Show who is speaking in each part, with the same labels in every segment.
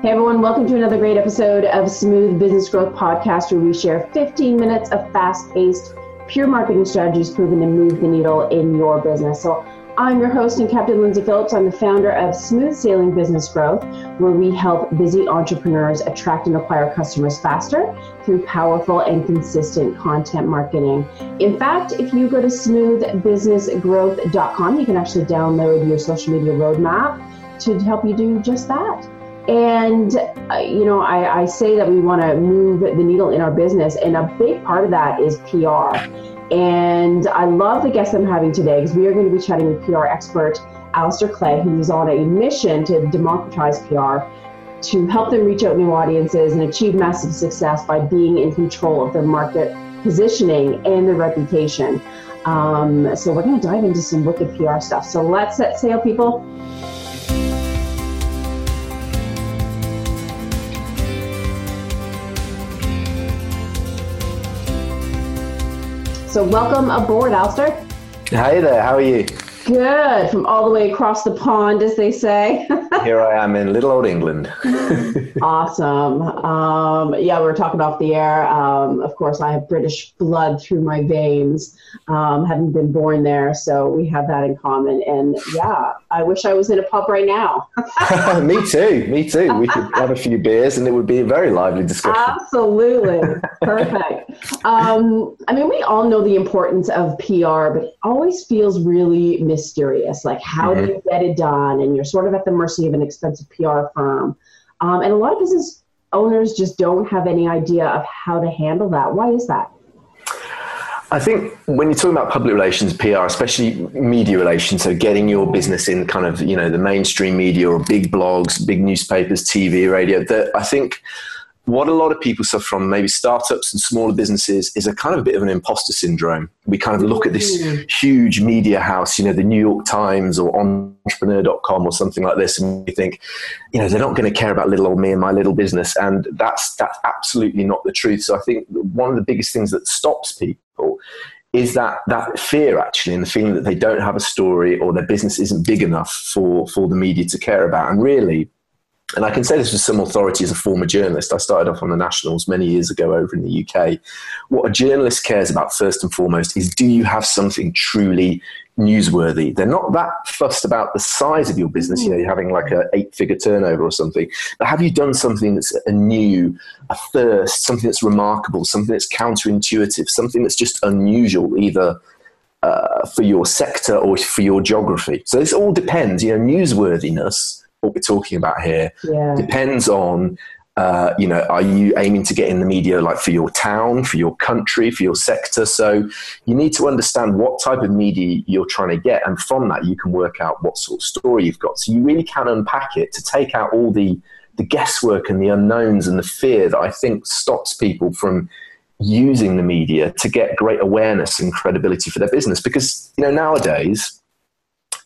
Speaker 1: Hey everyone, welcome to another great episode of Smooth Business Growth Podcast, where we share 15 minutes of fast paced, pure marketing strategies proven to move the needle in your business. So, I'm your host and Captain Lindsay Phillips. I'm the founder of Smooth Sailing Business Growth, where we help busy entrepreneurs attract and acquire customers faster through powerful and consistent content marketing. In fact, if you go to smoothbusinessgrowth.com, you can actually download your social media roadmap to help you do just that. And, uh, you know, I, I say that we want to move the needle in our business, and a big part of that is PR. And I love the guest I'm having today because we are going to be chatting with PR expert Alistair Clay, who's on a mission to democratize PR to help them reach out new audiences and achieve massive success by being in control of their market positioning and their reputation. Um, so we're going to dive into some wicked PR stuff. So let's set sail, people. So welcome aboard, Alistair.
Speaker 2: Hey there, how are you?
Speaker 1: Good, from all the way across the pond, as they say.
Speaker 2: Here I am in little old England.
Speaker 1: awesome. Um, yeah, we were talking off the air. Um, of course, I have British blood through my veins, um, having been born there, so we have that in common. And yeah, I wish I was in a pub right now.
Speaker 2: me too. Me too. We could have a few beers, and it would be a very lively discussion.
Speaker 1: Absolutely, perfect. Um, I mean, we all know the importance of PR, but it always feels really mysterious. Like, how mm-hmm. do you get it done? And you're sort of at the mercy of an expensive PR firm. Um, and a lot of business owners just don't have any idea of how to handle that. Why is that?
Speaker 2: I think when you're talking about public relations, PR, especially media relations, so getting your business in kind of you know the mainstream media or big blogs, big newspapers, TV, radio, that I think what a lot of people suffer from, maybe startups and smaller businesses, is a kind of a bit of an imposter syndrome. We kind of look at this mm. huge media house, you know, the New York Times or entrepreneur.com or something like this, and we think, you know, they're not going to care about little old me and my little business. And that's, that's absolutely not the truth. So I think one of the biggest things that stops people is that that fear actually and the feeling that they don't have a story or their business isn't big enough for for the media to care about. And really and I can say this with some authority as a former journalist. I started off on the Nationals many years ago over in the UK. What a journalist cares about first and foremost is do you have something truly newsworthy? They're not that fussed about the size of your business, you know, you're having like an eight figure turnover or something. But have you done something that's a new, a first, something that's remarkable, something that's counterintuitive, something that's just unusual, either uh, for your sector or for your geography? So this all depends, you know, newsworthiness what we're talking about here yeah. depends on uh, you know, are you aiming to get in the media like for your town, for your country, for your sector? So you need to understand what type of media you're trying to get, and from that you can work out what sort of story you've got. So you really can unpack it to take out all the the guesswork and the unknowns and the fear that I think stops people from using the media to get great awareness and credibility for their business. Because you know nowadays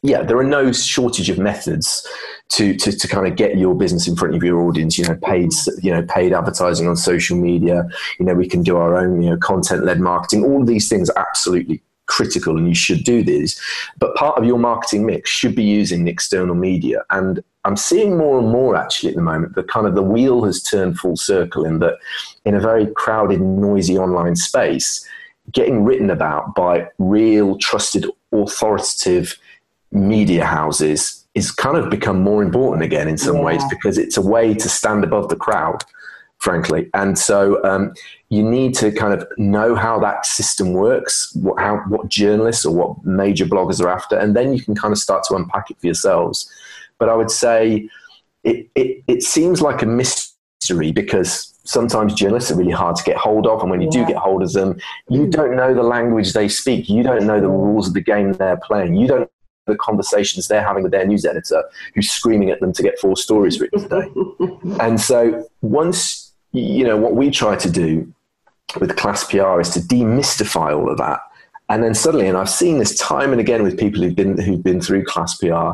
Speaker 2: yeah, there are no shortage of methods to, to, to kind of get your business in front of your audience. You know, paid you know paid advertising on social media. You know, we can do our own you know content led marketing. All these things are absolutely critical, and you should do these. But part of your marketing mix should be using the external media. And I'm seeing more and more actually at the moment that kind of the wheel has turned full circle in that in a very crowded, noisy online space, getting written about by real, trusted, authoritative media houses is kind of become more important again in some yeah. ways because it's a way to stand above the crowd frankly. And so um, you need to kind of know how that system works what, how, what journalists or what major bloggers are after and then you can kind of start to unpack it for yourselves. But i would say it, it, it seems like a mystery because sometimes journalists are really hard to get hold of and when you yeah. do get hold of them you don't know the language they speak. You don't know the rules of the game they're playing. You don't the conversations they're having with their news editor who's screaming at them to get four stories written today. and so once, you know, what we try to do with Class PR is to demystify all of that. And then suddenly, and I've seen this time and again with people who've been, who've been through Class PR,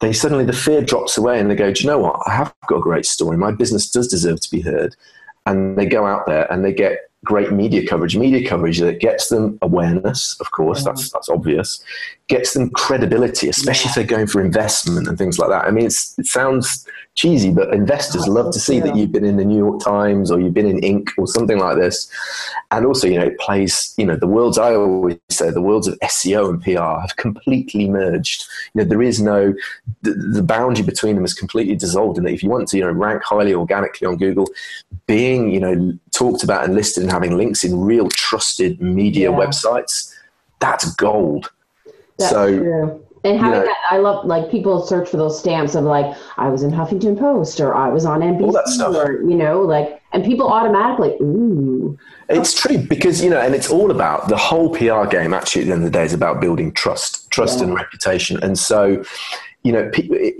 Speaker 2: they suddenly, the fear drops away and they go, do you know what? I have got a great story. My business does deserve to be heard. And they go out there and they get great media coverage, media coverage that gets them awareness, of course, that's, that's obvious, gets them credibility, especially yeah. if they're going for investment and things like that. I mean, it sounds cheesy, but investors oh, love to see that you've been in the New York Times or you've been in Inc. or something like this. And also, you know, it plays, you know, the worlds, I always say, the worlds of SEO and PR have completely merged. You know, there is no, the, the boundary between them is completely dissolved. And that if you want to, you know, rank highly organically on Google, being, you know, talked about and listed and having links in real trusted media yeah. websites, that's gold.
Speaker 1: That's so, true. And having that, I love like people search for those stamps of like I was in Huffington Post or I was on NBC or you know like, and people automatically ooh.
Speaker 2: It's true because you know, and it's all about the whole PR game. Actually, at the end of the day, is about building trust, trust yeah. and reputation. And so, you know,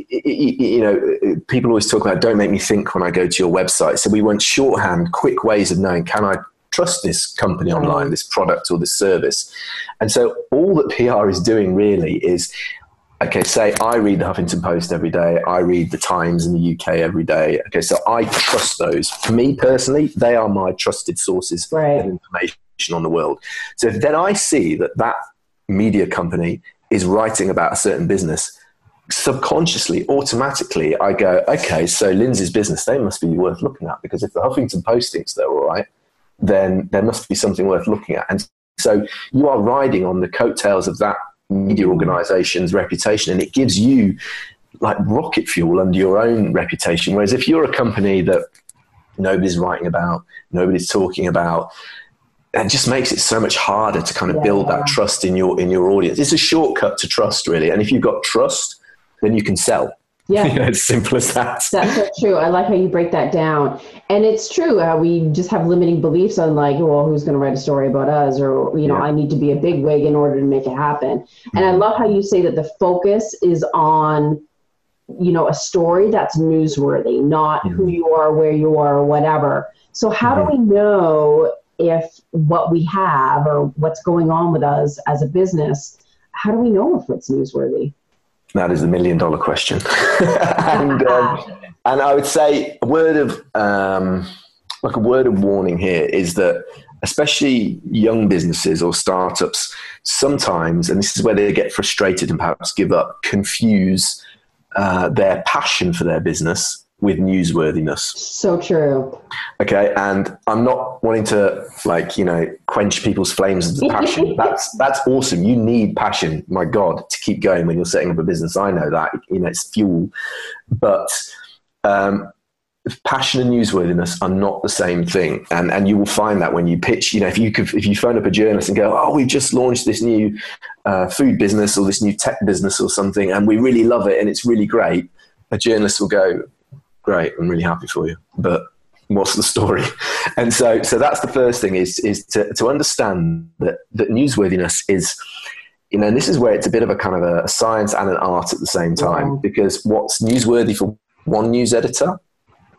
Speaker 2: you know, people always talk about don't make me think when I go to your website. So we want shorthand, quick ways of knowing can I trust this company mm. online, this product or this service. And so all that PR is doing really is okay, say I read the Huffington Post every day, I read the Times in the UK every day. Okay, so I trust those. For me personally, they are my trusted sources right. of information on the world. So then I see that that media company is writing about a certain business, subconsciously, automatically, I go, okay, so Lindsay's business, they must be worth looking at because if the Huffington Post thinks they're all right, then there must be something worth looking at. And so you are riding on the coattails of that media organization's reputation, and it gives you like rocket fuel under your own reputation. Whereas if you're a company that nobody's writing about, nobody's talking about, it just makes it so much harder to kind of yeah. build that trust in your in your audience. It's a shortcut to trust, really. And if you've got trust, then you can sell. Yeah. You know, as simple as that.
Speaker 1: That's so true. I like how you break that down. And it's true. Uh, we just have limiting beliefs on like, well, who's going to write a story about us? Or, you know, yeah. I need to be a big wig in order to make it happen. Mm-hmm. And I mm-hmm. love how you say that the focus is on, you know, a story that's newsworthy, not mm-hmm. who you are, where you are, or whatever. So how mm-hmm. do we know if what we have or what's going on with us as a business, how do we know if it's newsworthy?
Speaker 2: That is the million dollar question. and, um, and I would say a word of, um, like a word of warning here is that especially young businesses or startups sometimes, and this is where they get frustrated and perhaps give up, confuse uh, their passion for their business with newsworthiness.
Speaker 1: So true.
Speaker 2: Okay, and I'm not wanting to like you know quench people's flames of the passion. that's that's awesome. You need passion, my God, to keep going when you're setting up a business. I know that you know it's fuel, but um, passion and newsworthiness are not the same thing, and and you will find that when you pitch. You know, if you could, if you phone up a journalist and go, "Oh, we've just launched this new uh, food business or this new tech business or something, and we really love it and it's really great," a journalist will go, great, I'm really happy for you. But what's the story? And so, so that's the first thing is, is to, to understand that, that newsworthiness is, you know, and this is where it's a bit of a kind of a science and an art at the same time, yeah. because what's newsworthy for one news editor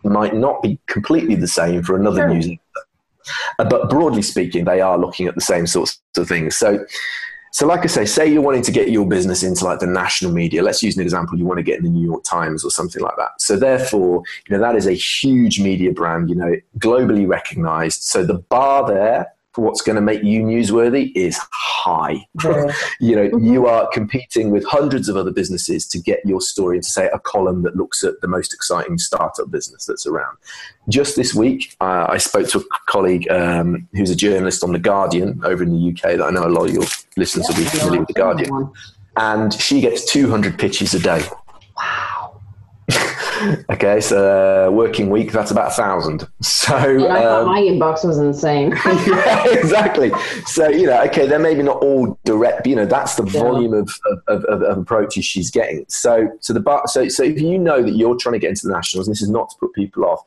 Speaker 2: might not be completely the same for another sure. news editor. Uh, but broadly speaking, they are looking at the same sorts of things. So, so, like I say, say you're wanting to get your business into like the national media. Let's use an example. You want to get in the New York Times or something like that. So, therefore, you know that is a huge media brand. You know, globally recognized. So the bar there for what's going to make you newsworthy is high. Yeah. you know, mm-hmm. you are competing with hundreds of other businesses to get your story into, say, a column that looks at the most exciting startup business that's around. Just this week, uh, I spoke to a colleague um, who's a journalist on The Guardian over in the UK that I know a lot of your listeners yeah, will be familiar with The Guardian. And she gets 200 pitches a day.
Speaker 1: Wow.
Speaker 2: Okay, so uh, working week, that's about a thousand. So
Speaker 1: um, my inbox was insane.
Speaker 2: yeah, exactly. So, you know, okay, they're maybe not all direct, but, you know, that's the yeah. volume of, of, of, of, approaches she's getting. So, so the so, so if you know that you're trying to get into the nationals, and this is not to put people off,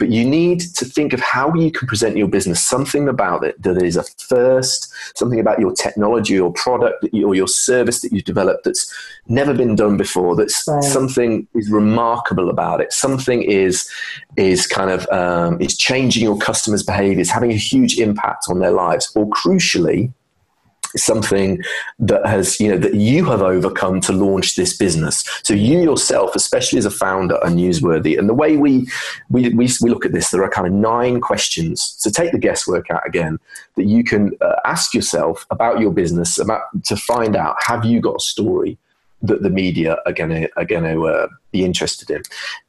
Speaker 2: but you need to think of how you can present your business, something about it that is a first, something about your technology or product or your service that you've developed that's never been done before. That's right. something is remarkable about it. Something is is kind of um, is changing your customers' behaviors, having a huge impact on their lives, or crucially, something that has you know that you have overcome to launch this business. So you yourself especially as a founder are newsworthy. And the way we we, we, we look at this there are kind of nine questions. So take the guesswork out again that you can uh, ask yourself about your business about to find out have you got a story that the media are going to are going to uh, be interested in.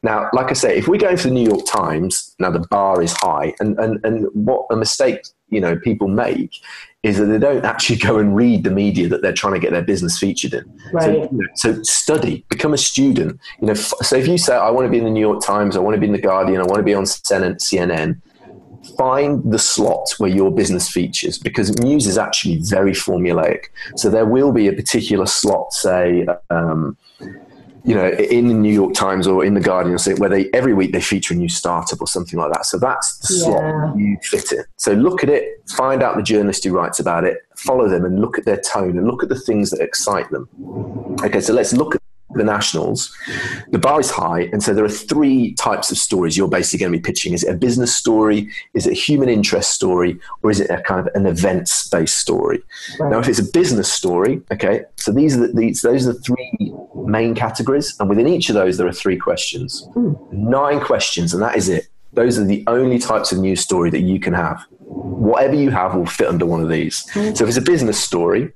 Speaker 2: Now, like I say, if we're going for the New York Times, now the bar is high, and and and what a mistake you know people make is that they don't actually go and read the media that they're trying to get their business featured in.
Speaker 1: Right.
Speaker 2: So, you know, so study, become a student. You know, f- so if you say I want to be in the New York Times, I want to be in the Guardian, I want to be on CNN, find the slot where your business features because news is actually very formulaic. So there will be a particular slot, say, um, you know, in the New York Times or in the Guardian, where they every week they feature a new startup or something like that. So that's the yeah. slot you fit in. So look at it, find out the journalist who writes about it, follow them, and look at their tone and look at the things that excite them. Okay, so let's look at the nationals, the bar is high. And so there are three types of stories you're basically going to be pitching. Is it a business story? Is it a human interest story? Or is it a kind of an events based story? Right. Now, if it's a business story, okay, so these are the, these, those are the three main categories. And within each of those, there are three questions, mm. nine questions, and that is it. Those are the only types of news story that you can have. Whatever you have will fit under one of these. Mm. So if it's a business story,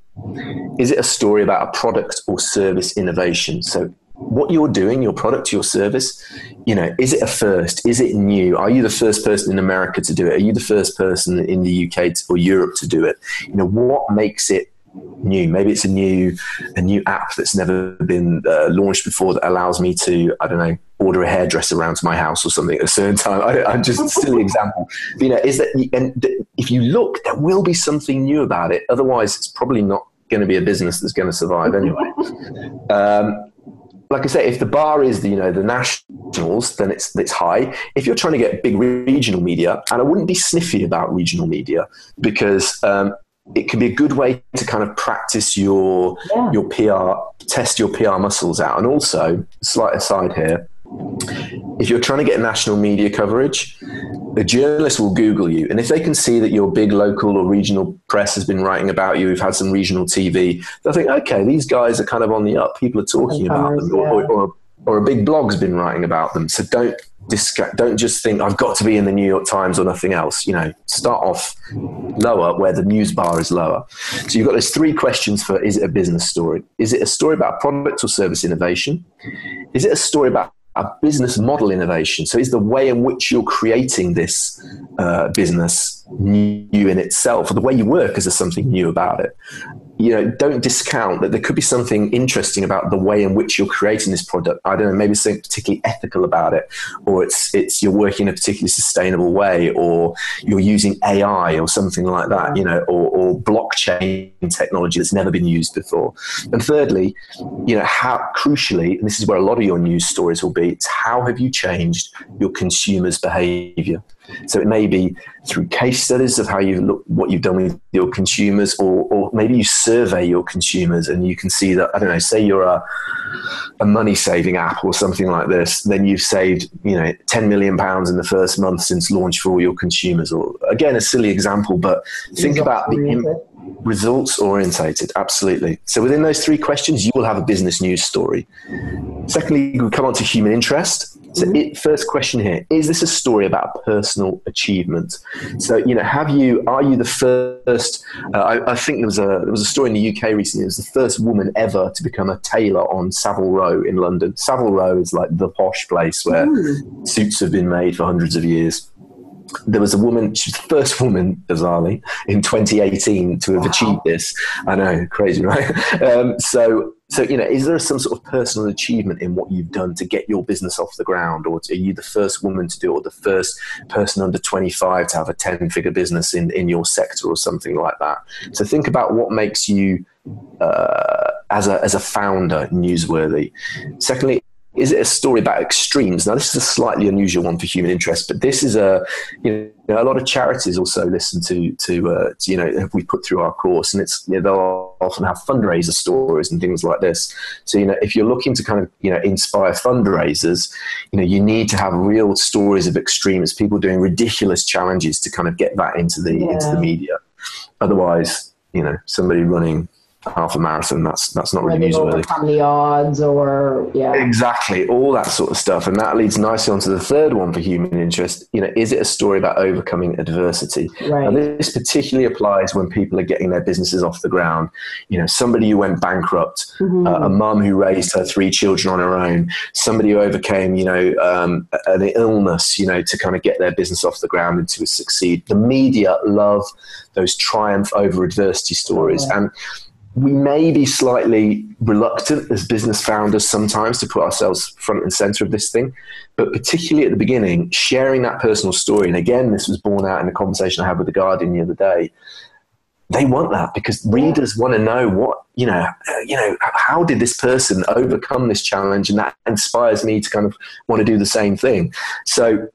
Speaker 2: is it a story about a product or service innovation? So what you're doing, your product, your service, you know, is it a first? Is it new? Are you the first person in America to do it? Are you the first person in the UK to, or Europe to do it? You know, what makes it new? Maybe it's a new a new app that's never been uh, launched before that allows me to, I don't know, order a hairdresser around to my house or something at a certain time. I, am just a silly example. But, you know, is that and if you look, there will be something new about it. Otherwise, it's probably not going to be a business that's going to survive anyway. um, like I say, if the bar is the you know the nationals, then it's it's high. If you're trying to get big regional media, and I wouldn't be sniffy about regional media because um, it can be a good way to kind of practice your yeah. your PR, test your PR muscles out, and also slight aside here if you're trying to get national media coverage, the journalist will Google you. And if they can see that your big local or regional press has been writing about you, we've had some regional TV, they'll think, okay, these guys are kind of on the up. People are talking about them. Or, or, or, or, a big blog's been writing about them. So don't don't just think I've got to be in the New York Times or nothing else. You know, start off lower where the news bar is lower. So you've got those three questions for: Is it a business story? Is it a story about product or service innovation? Is it a story about a business model innovation. So, it's the way in which you're creating this uh, business new in itself, or the way you work, is there something new about it? you know, don't discount that there could be something interesting about the way in which you're creating this product. I don't know, maybe something particularly ethical about it, or it's it's you're working in a particularly sustainable way, or you're using AI or something like that, you know, or, or blockchain technology that's never been used before. And thirdly, you know, how crucially, and this is where a lot of your news stories will be, it's how have you changed your consumers' behavior? So it may be through case studies of how you look, what you've done with your consumers, or, or maybe you survey your consumers and you can see that I don't know. Say you're a a money saving app or something like this, then you've saved you know 10 million pounds in the first month since launch for all your consumers. Or again, a silly example, but think about the results orientated. Absolutely. So within those three questions, you will have a business news story. Secondly, we come on to human interest. So, mm-hmm. it, first question here: Is this a story about personal achievement? So, you know, have you? Are you the first? Uh, I, I, think there was a there was a story in the UK recently. It was the first woman ever to become a tailor on Savile Row in London. Savile Row is like the posh place where mm. suits have been made for hundreds of years there was a woman, she was the first woman, bizarrely, in 2018 to have wow. achieved this. I know, crazy, right? Um, so, so you know, is there some sort of personal achievement in what you've done to get your business off the ground, or are you the first woman to do, it, or the first person under 25 to have a 10-figure business in in your sector, or something like that? So, think about what makes you. Uh, as a as a founder, newsworthy. Secondly, is it a story about extremes? Now, this is a slightly unusual one for human interest, but this is a you know a lot of charities also listen to to, uh, to you know we put through our course, and it's you know, they'll often have fundraiser stories and things like this. So you know if you're looking to kind of you know inspire fundraisers, you know you need to have real stories of extremes, people doing ridiculous challenges to kind of get that into the yeah. into the media. Otherwise, you know somebody running half a marathon. That's that's not really
Speaker 1: newsworthy. Overcome the odds, or yeah,
Speaker 2: exactly all that sort of stuff, and that leads nicely onto the third one for human interest. You know, is it a story about overcoming adversity?
Speaker 1: Right.
Speaker 2: And this particularly applies when people are getting their businesses off the ground. You know, somebody who went bankrupt, mm-hmm. uh, a mum who raised her three children on her own, somebody who overcame, you know, um, an illness, you know, to kind of get their business off the ground and to succeed. The media love those triumph over adversity stories, and we may be slightly reluctant as business founders sometimes to put ourselves front and center of this thing, but particularly at the beginning, sharing that personal story. And again, this was borne out in a conversation I had with the Guardian the other day. They want that because readers want to know what you know. You know, how did this person overcome this challenge, and that inspires me to kind of want to do the same thing. So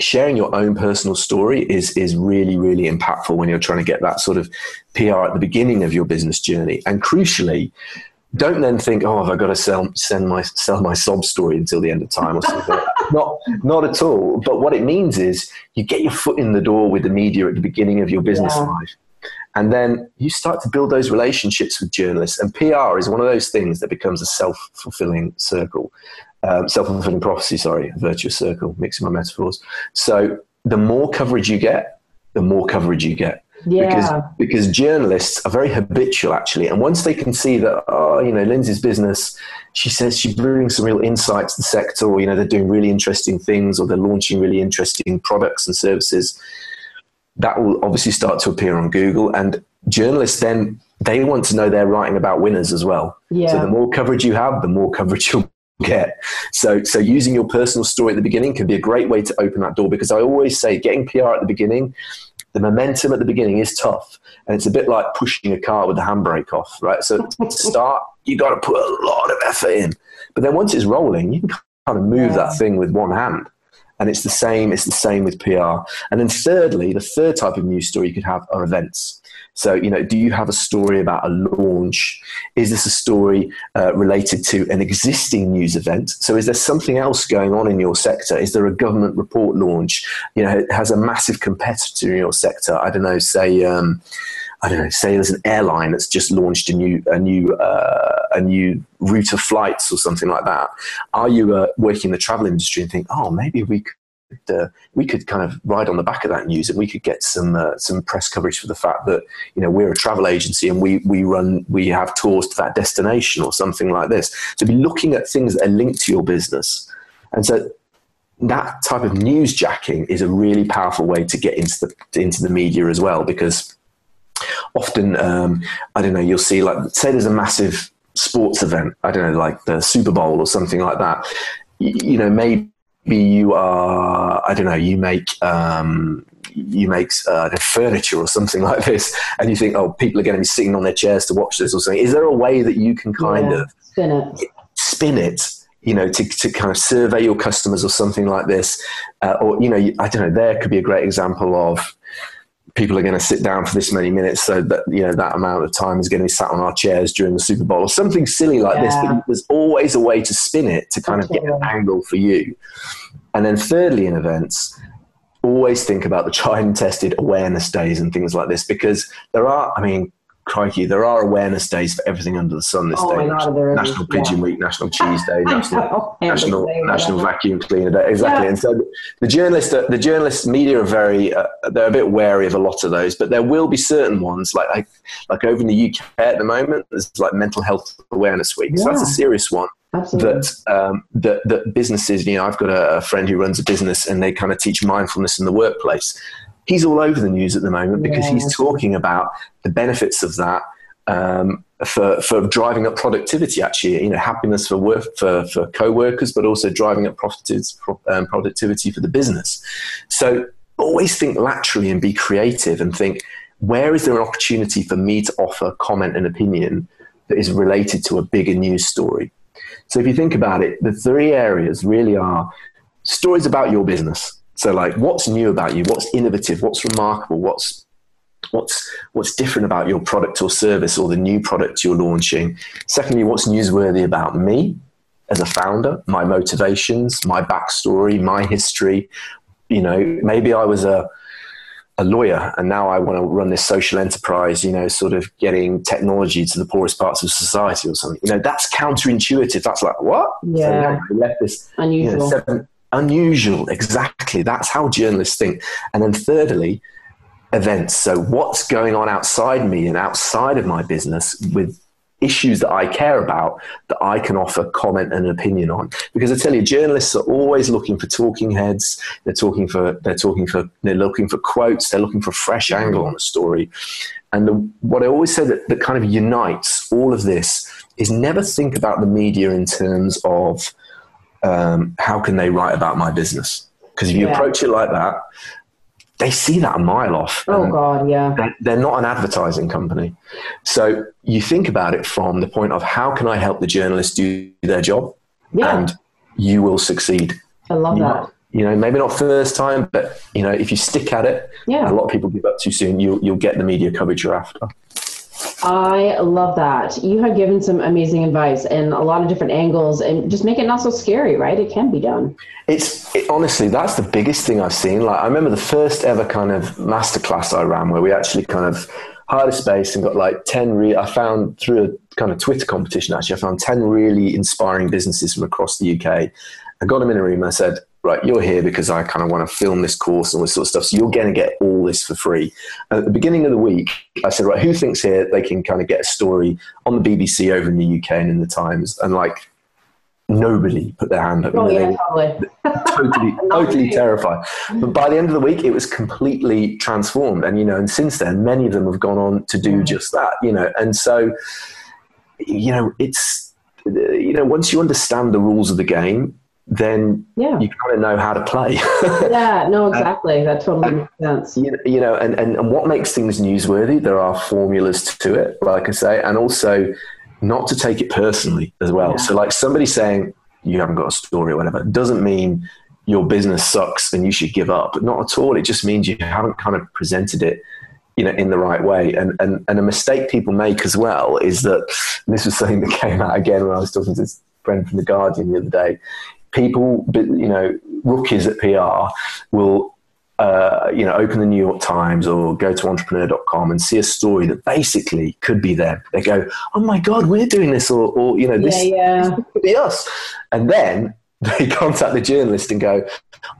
Speaker 2: sharing your own personal story is is really really impactful when you're trying to get that sort of PR at the beginning of your business journey. And crucially, don't then think, oh, I've I got to sell send my sell my sob story until the end of time or something? not not at all. But what it means is you get your foot in the door with the media at the beginning of your business yeah. life. And then you start to build those relationships with journalists. And PR is one of those things that becomes a self fulfilling circle um, self-fulfilling prophecy, sorry, virtuous circle, mixing my metaphors. So the more coverage you get, the more coverage you get.
Speaker 1: Yeah.
Speaker 2: Because, because journalists are very habitual actually. And once they can see that, oh, you know, Lindsay's business, she says she brings some real insights to the sector, or, you know, they're doing really interesting things, or they're launching really interesting products and services, that will obviously start to appear on Google. And journalists then, they want to know they're writing about winners as well.
Speaker 1: Yeah.
Speaker 2: So the more coverage you have, the more coverage you'll get. So, so using your personal story at the beginning can be a great way to open that door because I always say getting PR at the beginning, the momentum at the beginning is tough. And it's a bit like pushing a car with the handbrake off, right? So to start, you got to put a lot of effort in. But then once it's rolling, you can kind of move yeah. that thing with one hand. And it's the same, it's the same with PR. And then thirdly, the third type of news story you could have are events. So, you know, do you have a story about a launch? Is this a story uh, related to an existing news event? So, is there something else going on in your sector? Is there a government report launch? You know, has a massive competitor in your sector. I don't know, say, um, I don't know, say there's an airline that's just launched a new a new uh, a new route of flights or something like that. Are you uh, working in the travel industry and think, oh, maybe we could uh, we could kind of ride on the back of that news and we could get some uh, some press coverage for the fact that you know we're a travel agency and we we run we have tours to that destination or something like this. So be looking at things that are linked to your business, and so that type of news jacking is a really powerful way to get into the into the media as well because often um, I don't know you'll see like say there's a massive sports event I don't know like the Super Bowl or something like that you, you know maybe you are I don't know you make um, you make uh, furniture or something like this, and you think, oh, people are going to be sitting on their chairs to watch this or something. Is there a way that you can kind yeah, of
Speaker 1: spin it,
Speaker 2: spin it, you know, to, to kind of survey your customers or something like this, uh, or you know, I don't know. There could be a great example of people are going to sit down for this many minutes so that you know that amount of time is going to be sat on our chairs during the super bowl or something silly like yeah. this but there's always a way to spin it to kind of get an angle for you and then thirdly in events always think about the tried and tested awareness days and things like this because there are i mean crikey, there are awareness days for everything under the sun this
Speaker 1: oh
Speaker 2: day.
Speaker 1: God,
Speaker 2: National Pigeon yeah. Week, National Cheese Day, National National National Vacuum Cleaner Day. Exactly. Yeah. And so the journalists, the journalists, media are very, uh, they're a bit wary of a lot of those, but there will be certain ones like like, like over in the UK at the moment. There's like Mental Health Awareness Week. So that's a serious one.
Speaker 1: Absolutely.
Speaker 2: That, um, that that businesses, you know, I've got a, a friend who runs a business, and they kind of teach mindfulness in the workplace he's all over the news at the moment because yeah. he's talking about the benefits of that um, for, for driving up productivity, actually, you know, happiness for work, for, for co-workers, but also driving up um, productivity for the business. So always think laterally and be creative and think, where is there an opportunity for me to offer comment and opinion that is related to a bigger news story? So if you think about it, the three areas really are stories about your business. So like what's new about you? What's innovative? What's remarkable? What's what's what's different about your product or service or the new product you're launching secondly what's newsworthy about me as a founder my motivations my backstory my history you know maybe i was a a lawyer and now I want to run this social enterprise, you know, sort of getting technology to the poorest parts of society or something. You know, that's counterintuitive. That's like, what?
Speaker 1: Yeah.
Speaker 2: So left this,
Speaker 1: unusual. You know, seven,
Speaker 2: unusual. Exactly. That's how journalists think. And then thirdly, events. So what's going on outside me and outside of my business with issues that I care about that I can offer comment and opinion on. Because I tell you, journalists are always looking for talking heads. They're talking for they're talking for they're looking for quotes. They're looking for a fresh angle on a story. And the, what I always say that, that kind of unites all of this is never think about the media in terms of um, how can they write about my business. Because if you yeah. approach it like that, they see that a mile off.
Speaker 1: Oh God, yeah.
Speaker 2: They're, not an advertising company, so you think about it from the point of how can I help the journalists do their job,
Speaker 1: yeah.
Speaker 2: and you will succeed.
Speaker 1: I love
Speaker 2: you
Speaker 1: that.
Speaker 2: Know, you know, maybe not first time, but you know, if you stick at it,
Speaker 1: yeah.
Speaker 2: a lot of people give up too soon. You'll you'll get the media coverage you're after.
Speaker 1: I love that. You have given some amazing advice and a lot of different angles and just make it not so scary, right? It can be done.
Speaker 2: It's it, honestly, that's the biggest thing I've seen. Like, I remember the first ever kind of masterclass I ran where we actually kind of hired a space and got like 10 re- I found through a kind of Twitter competition, actually, I found 10 really inspiring businesses from across the UK. I got them in a room and I said, right, you're here because I kind of want to film this course and all this sort of stuff. So you're going to get all this for free. And at the beginning of the week, I said, right, who thinks here they can kind of get a story on the BBC over in the UK and in the Times? And like, nobody put their hand up.
Speaker 1: Oh, yeah, totally.
Speaker 2: totally, totally terrified. But by the end of the week, it was completely transformed. And, you know, and since then, many of them have gone on to do just that, you know. And so, you know, it's, you know, once you understand the rules of the game, then
Speaker 1: yeah.
Speaker 2: you kind of know how to play.
Speaker 1: yeah, no, exactly. That totally makes sense.
Speaker 2: You, you know, and, and, and what makes things newsworthy, there are formulas to it, like I say, and also not to take it personally as well. Yeah. So, like somebody saying you haven't got a story or whatever doesn't mean your business sucks and you should give up. Not at all. It just means you haven't kind of presented it you know in the right way and and, and a mistake people make as well is that this was something that came out again when i was talking to this friend from the guardian the other day people, you know, rookies at PR will uh, you know, open the New York Times or go to entrepreneur.com and see a story that basically could be them. They go, oh my God, we're doing this, or, or you know, this,
Speaker 1: yeah, yeah.
Speaker 2: this could be us. And then they contact the journalist and go,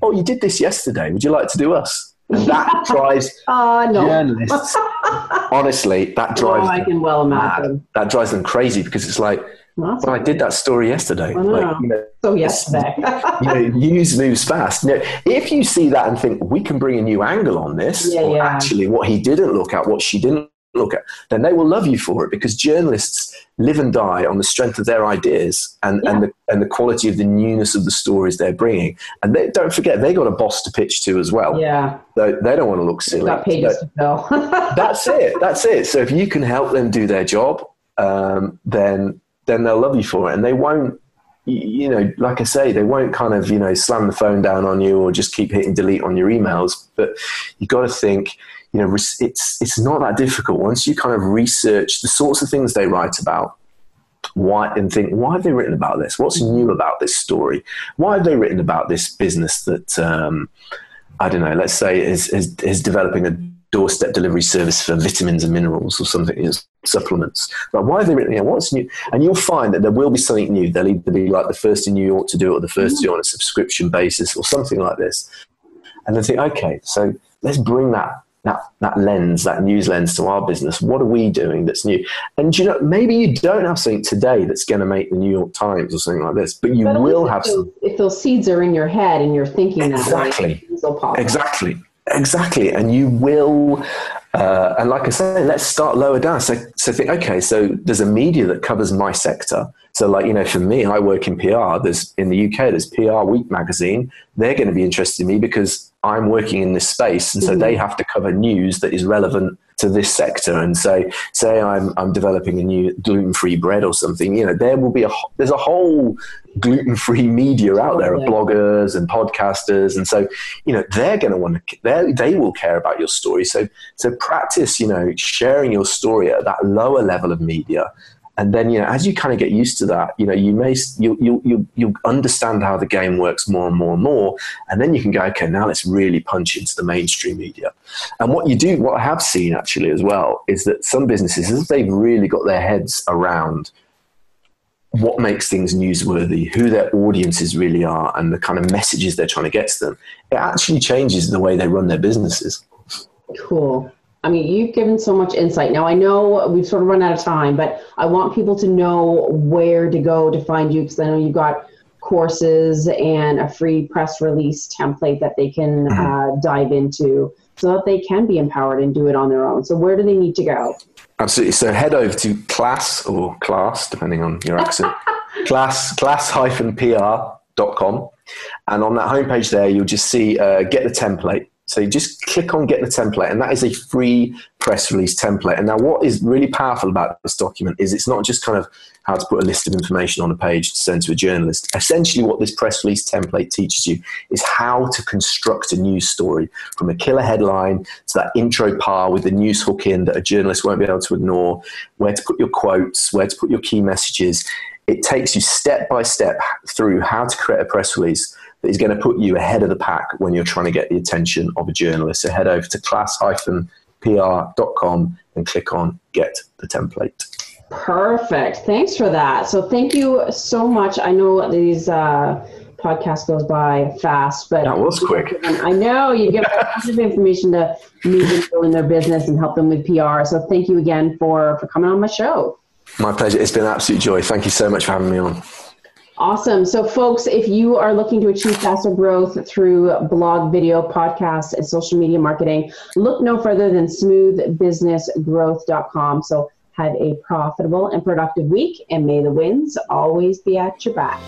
Speaker 2: oh, you did this yesterday. Would you like to do us? And that drives
Speaker 1: uh, no.
Speaker 2: journalists. honestly, that drives.
Speaker 1: Oh, I can well imagine.
Speaker 2: Mad. That drives them crazy because it's like, well, I did that story yesterday.
Speaker 1: Like, you know, so yesterday.
Speaker 2: you know, news moves fast. You know, if you see that and think we can bring a new angle on this,
Speaker 1: yeah,
Speaker 2: or
Speaker 1: yeah.
Speaker 2: actually what he didn't look at, what she didn't look at, then they will love you for it because journalists live and die on the strength of their ideas and, yeah. and, the, and the quality of the newness of the stories they're bringing. And they, don't forget, they got a boss to pitch to as well.
Speaker 1: Yeah.
Speaker 2: So they don't want to look silly.
Speaker 1: Got pages to fill.
Speaker 2: that's it. That's it. So if you can help them do their job, um, then then they'll love you for it, and they won't. You know, like I say, they won't kind of you know slam the phone down on you or just keep hitting delete on your emails. But you've got to think, you know, it's it's not that difficult once you kind of research the sorts of things they write about why and think why have they written about this what's new about this story why have they written about this business that um, i don't know let's say is, is, is developing a doorstep delivery service for vitamins and minerals or something, you know, supplements. But why have they written, you know, what's new? And you'll find that there will be something new. They'll either be like the first in New York to do it or the first to do it on a subscription basis or something like this. And then think, okay, so let's bring that that that lens, that news lens to our business. What are we doing that's new? And you know, maybe you don't have something today that's going to make the New York Times or something like this, but you
Speaker 1: but
Speaker 2: will
Speaker 1: have.
Speaker 2: Those,
Speaker 1: if those seeds are in your head and you're thinking
Speaker 2: exactly,
Speaker 1: that way,
Speaker 2: exactly, Exactly, and you will. Uh, and like I say, let's start lower down. So, so think, okay, so there's a media that covers my sector. So, like you know, for me, I work in PR. There's in the UK, there's PR Week magazine. They're going to be interested in me because I'm working in this space, and so mm-hmm. they have to cover news that is relevant to this sector. And say say I'm I'm developing a new gluten free bread or something, you know, there will be a there's a whole gluten free media out there of bloggers and podcasters, and so you know they're going to want to they they will care about your story. So so practice, you know, sharing your story at that lower level of media and then you know as you kind of get used to that you know you may you you you you understand how the game works more and more and more and then you can go okay now let's really punch into the mainstream media and what you do what i have seen actually as well is that some businesses as they've really got their heads around what makes things newsworthy, who their audiences really are, and the kind of messages they're trying to get to them, it actually changes the way they run their businesses.
Speaker 1: Cool. I mean, you've given so much insight. Now, I know we've sort of run out of time, but I want people to know where to go to find you because I know you've got courses and a free press release template that they can mm-hmm. uh, dive into so that they can be empowered and do it on their own. So, where do they need to go?
Speaker 2: Absolutely. So head over to class or class, depending on your accent, class, class-pr.com. And on that homepage there, you'll just see uh, get the template. So you just click on get the template, and that is a free press release template. And now, what is really powerful about this document is it's not just kind of how to put a list of information on a page to send to a journalist. Essentially, what this press release template teaches you is how to construct a news story from a killer headline to that intro par with the news hook in that a journalist won't be able to ignore, where to put your quotes, where to put your key messages. It takes you step by step through how to create a press release that is going to put you ahead of the pack when you're trying to get the attention of a journalist. So head over to class-pr.com and click on Get the Template.
Speaker 1: Perfect. Thanks for that. So thank you so much. I know these uh, podcast goes by fast, but
Speaker 2: that was quick.
Speaker 1: I know you give lots of information to move in their business and help them with PR. So thank you again for for coming on my show.
Speaker 2: My pleasure. It's been an absolute joy. Thank you so much for having me on.
Speaker 1: Awesome. So, folks, if you are looking to achieve faster growth through blog, video, podcast, and social media marketing, look no further than smoothbusinessgrowth.com. So, have a profitable and productive week, and may the winds always be at your back.